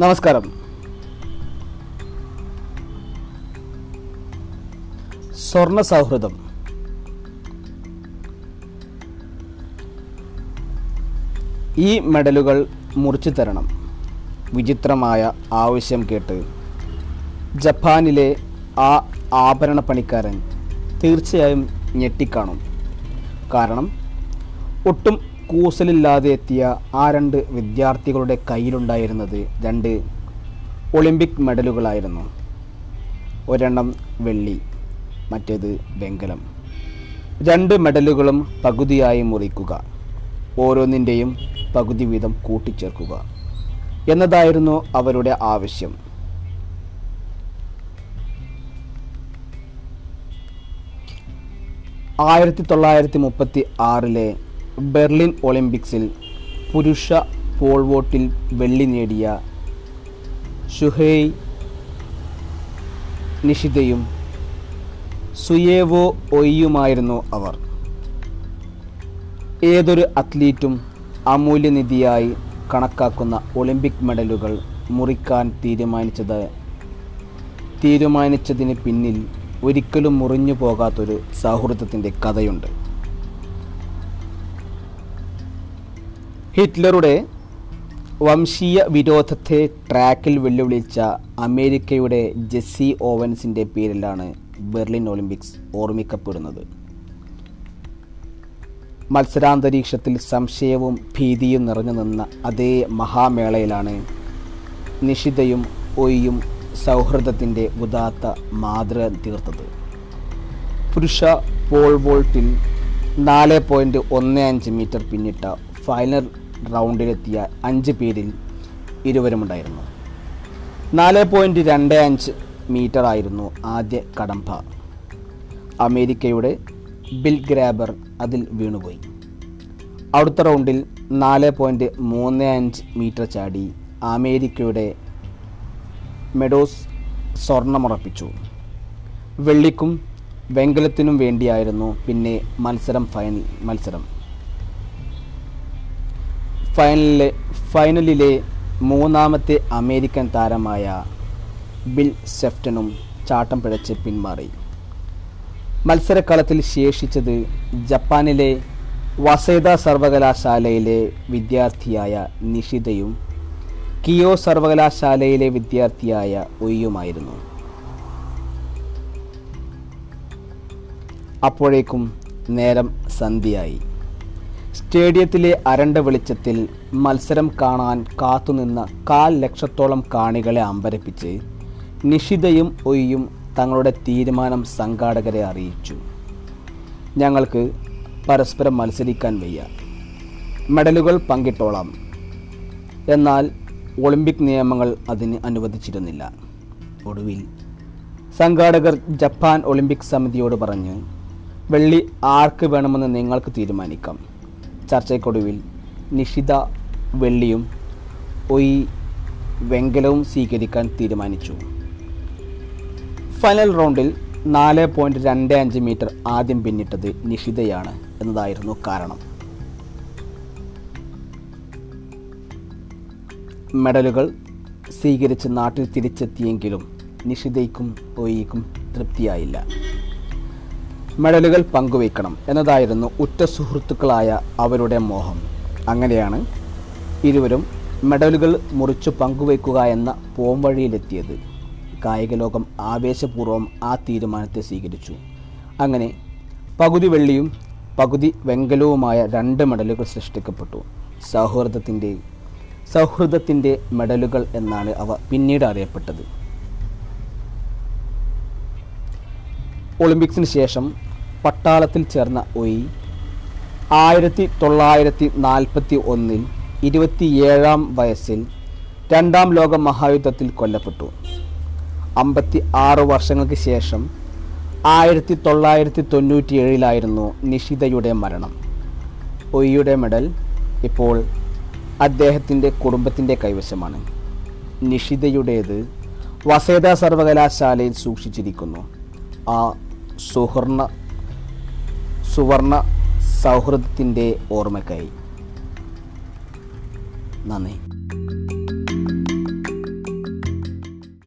നമസ്കാരം. സ്വർണ സൗഹൃദം. ഈ മെഡലുകൾ മുറിച്ചു തരണം. വിചിത്രമായ ആവശ്യം കേട്ട് ജപ്പാനിലെ ആ ആഭരണ പണിക്കാരൻ തീർച്ചയായും ഞെട്ടിക്കാണും. കാരണം ഒട്ടും കൂസലില്ലാതെ എത്തിയ ആ രണ്ട് വിദ്യാർത്ഥികളുടെ കയ്യിലുണ്ടായിരുന്നത് രണ്ട് ഒളിമ്പിക് മെഡലുകളായിരുന്നു. ഒരെണ്ണം വെള്ളി മറ്റേത് വെങ്കലം. രണ്ട് മെഡലുകളും പകുതിയായി മുറിക്കുക. ഓരോന്നിന്റെയും പകുതി വീതം കൂട്ടിച്ചേർക്കുക എന്നതായിരുന്നു അവരുടെ ആവശ്യം. ആയിരത്തി തൊള്ളായിരത്തി മുപ്പത്തി ആറിലെ ബെർലിൻ ഒളിമ്പിക്സിൽ പുരുഷ പോൾ വോട്ടിൽ വെള്ളി നേടിയ ഷുഹൈ നിഷിതയും സുയേവോ ഒയ്യുമായിരുന്നു അവർ. ഏതൊരു അത്ലീറ്റും അമൂല്യനിധിയായി കണക്കാക്കുന്ന ഒളിമ്പിക് മെഡലുകൾ മുറിക്കാൻ തീരുമാനിച്ചത് തീരുമാനിച്ചതിന് പിന്നിൽ ഒരിക്കലും മുറിഞ്ഞു പോകാത്തൊരു സൗഹൃദത്തിന്റെ കഥയുണ്ട്. ഹിറ്റ്ലറുടെ വംശീയ വിരോധത്തെ ട്രാക്കിൽ വെല്ലുവിളിച്ച അമേരിക്കയുടെ ജെസ്സി ഓവൻസിന്റെ പേരിലാണ് ബെർലിൻ ഒളിമ്പിക്സ് ഓർമ്മിക്കപ്പെടുന്നത്. മത്സരാന്തരീക്ഷത്തിൽ സംശയവും ഭീതിയും നിറഞ്ഞു നിന്ന അതേ മഹാമേളയിലാണ് നിഷിതയും ഒയ്യും സൗഹൃദത്തിന്റെ ഉദാത്ത മാതൃക തീർത്തത്. പുരുഷ പോൾ വോൾട്ടിൽ നാല് പോയിന്റ് ഒന്ന് അഞ്ച് മീറ്റർ പിന്നിട്ട ഫൈനൽ റൗണ്ടിലെത്തിയ അഞ്ച് പേരിൽ ഇരുവരുമുണ്ടായിരുന്നു. നാല് പോയിന്റ് രണ്ട് അഞ്ച് മീറ്റർ ആയിരുന്നു ആദ്യ കടമ്പ. അമേരിക്കയുടെ ബിൽ ഗ്രാബർ അതിൽ വീണുപോയി. അടുത്ത റൗണ്ടിൽ നാല് പോയിന്റ് മൂന്ന് അഞ്ച് മീറ്റർ ചാടി അമേരിക്കയുടെ മെഡോസ് സ്വർണമുറപ്പിച്ചു. വെള്ളിക്കും വെങ്കലത്തിനും വേണ്ടിയായിരുന്നു പിന്നെ മത്സരം ഫൈനൽ മത്സരം. ഫൈനലിലെ ഫൈനലിലെ മൂന്നാമത്തെ അമേരിക്കൻ താരമായ ബിൽ സെഫ്റ്റനും ചാട്ടം പിഴച്ച് പിന്മാറി. മത്സരക്കളത്തിൽ ശേഷിച്ചത് ജപ്പാനിലെ വസേദ സർവകലാശാലയിലെ വിദ്യാർത്ഥിയായ നിഷിതയും കിയോ സർവകലാശാലയിലെ വിദ്യാർത്ഥിയായ ഒയ്യുമായിരുന്നു. അപ്പോഴേക്കും നേരം സന്ധ്യയായി. സ്റ്റേഡിയത്തിലെ അരണ്ട വെളിച്ചത്തിൽ മത്സരം കാണാൻ കാത്തുനിന്ന കാൽ ലക്ഷത്തോളം കാണികളെ അമ്പരപ്പിച്ച് നിഷിതയും ഒയ്യും തങ്ങളുടെ തീരുമാനം സംഘാടകരെ അറിയിച്ചു. ഞങ്ങൾക്ക് പരസ്പരം മത്സരിക്കാൻ വയ്യ. മെഡലുകൾ പങ്കിട്ടോളാം. എന്നാൽ ഒളിമ്പിക് നിയമങ്ങൾ അതിന് അനുവദിച്ചിരുന്നില്ല. ഒടുവിൽ സംഘാടകർ ജപ്പാൻ ഒളിമ്പിക് സമിതിയോട് പറഞ്ഞ് വെള്ളി ആർക്ക് വേണമെന്ന് നിങ്ങൾക്ക് തീരുമാനിക്കാം. ചർച്ചയ്ക്കൊടുവിൽ നിഷിത വെള്ളിയും ഒയ് വെങ്കലവും സ്വീകരിക്കാൻ തീരുമാനിച്ചു. ഫൈനൽ റൗണ്ടിൽ നാല് പോയിന്റ് രണ്ട് അഞ്ച് മീറ്റർ ആദ്യം പിന്നിട്ടത് നിഷിതയാണ് എന്നതായിരുന്നു കാരണം. മെഡലുകൾ സ്വീകരിച്ച് നാട്ടിൽ തിരിച്ചെത്തിയെങ്കിലും നിഷിതയ്ക്കും ഒയ്ക്കും തൃപ്തിയായില്ല. മെഡലുകൾ പങ്കുവയ്ക്കണം എന്നതായിരുന്നു ഉറ്റ സുഹൃത്തുക്കളായ അവരുടെ മോഹം. അങ്ങനെയാണ് ഇരുവരും മെഡലുകൾ മുറിച്ച് പങ്കുവയ്ക്കുക എന്ന പോംവഴിയിലെത്തിയത്. കായിക ലോകം ആവേശപൂർവം ആ തീരുമാനത്തെ സ്വീകരിച്ചു. അങ്ങനെ പകുതി വെള്ളിയും പകുതി വെങ്കലവുമായ രണ്ട് മെഡലുകൾ സൃഷ്ടിക്കപ്പെട്ടു. സൗഹൃദത്തിന്റെ സൗഹൃദത്തിന്റെ മെഡലുകൾ എന്നാണ് അവ പിന്നീട് അറിയപ്പെട്ടത്. ഒളിമ്പിക്സിന് ശേഷം പട്ടാളത്തിൽ ചേർന്ന ഒയ് ആയിരത്തി തൊള്ളായിരത്തി നാൽപ്പത്തി ഒന്നിൽ ഇരുപത്തിയേഴാം വയസ്സിൽ രണ്ടാം ലോക മഹായുദ്ധത്തിൽ കൊല്ലപ്പെട്ടു. അമ്പത്തി ആറ് വർഷങ്ങൾക്ക് ശേഷം ആയിരത്തി തൊള്ളായിരത്തി തൊണ്ണൂറ്റിയേഴിലായിരുന്നു നിഷിതയുടെ മരണം. ഒയ്യുടെ മെഡൽ ഇപ്പോൾ അദ്ദേഹത്തിന്റെ കുടുംബത്തിന്റെ കൈവശമാണ്. നിഷിതയുടേത് വസേദ സർവകലാശാലയിൽ സൂക്ഷിച്ചിരിക്കുന്നു. ആ സുവർണ സുവർണ സൗഹൃദത്തിന്റെ ഓർമ്മക്കായി നന്ദി.